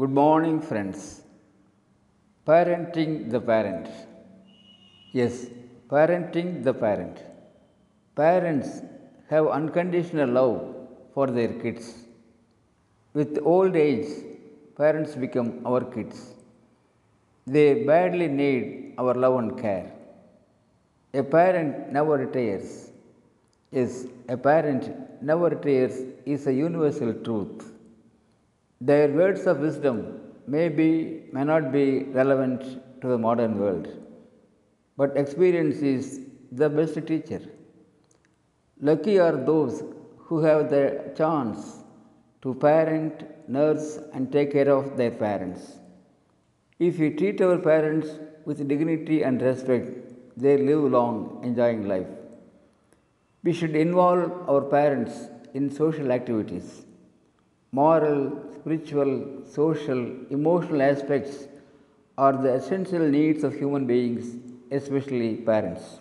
Good morning, friends. Parenting the parent. Yes, parenting the parent. Parents have unconditional love for their kids. With old age, parents become our kids. They badly need our love and care. A parent never retires. Yes, a parent never retires is a universal truth. Their words of wisdom may be may not be relevant to the modern world, but experience is the best teacher. Lucky are those who have the chance to parent, nurse, and take care of their parents. If we treat our parents with dignity and respect, they live long, enjoying life. We should involve our parents in social activities. Moral, spiritual, social, emotional aspects are the essential needs of human beings, especially parents.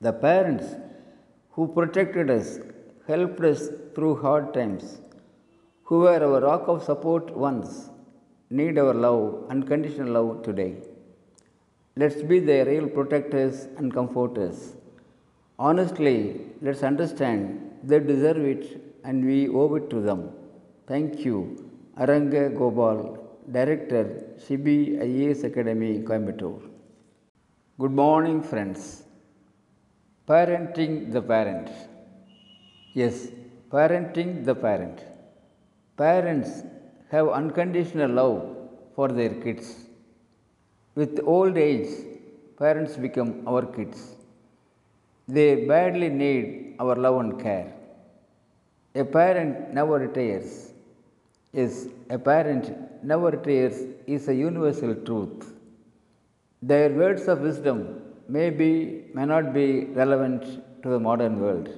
The parents who protected us, helped us through hard times, who were our rock of support once, need our love, unconditional love today. Let's be their real protectors and comforters. Honestly, let's understand they deserve it and we owe it to them. Thank you. Aranga Gopal, Director, Shibi IAS Academy, Coimbatore. Good morning, friends. Parenting the parent. Yes, parenting the parent. Parents have unconditional love for their kids. With old age, parents become our kids. They badly need our love and care. A parent never retires. Yes, a parent never retires is a universal truth. Their words of wisdom may be may not be relevant to the modern world,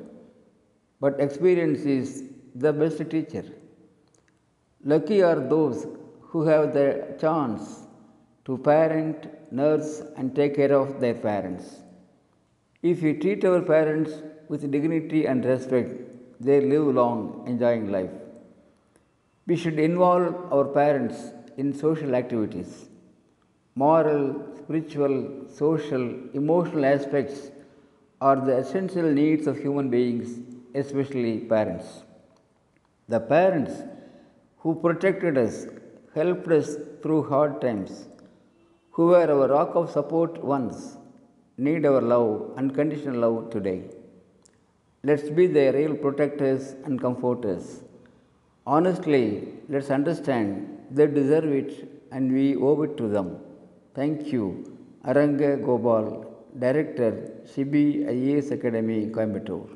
but experience is the best teacher. Lucky are those who have the chance to parent, nurse, and take care of their parents. If we treat our parents with dignity and respect, they live long, enjoying life. We should involve our parents in social activities. Moral, spiritual, social, emotional aspects are the essential needs of human beings, especially parents. The parents who protected us, helped us through hard times, who were our rock of support once, need our love, unconditional love today. Let's be their real protectors and comforters. Honestly, let's understand they deserve it and we owe it to them. Thank you. Aranga Gopal, Director, Shibi IAS Academy, Coimbatore.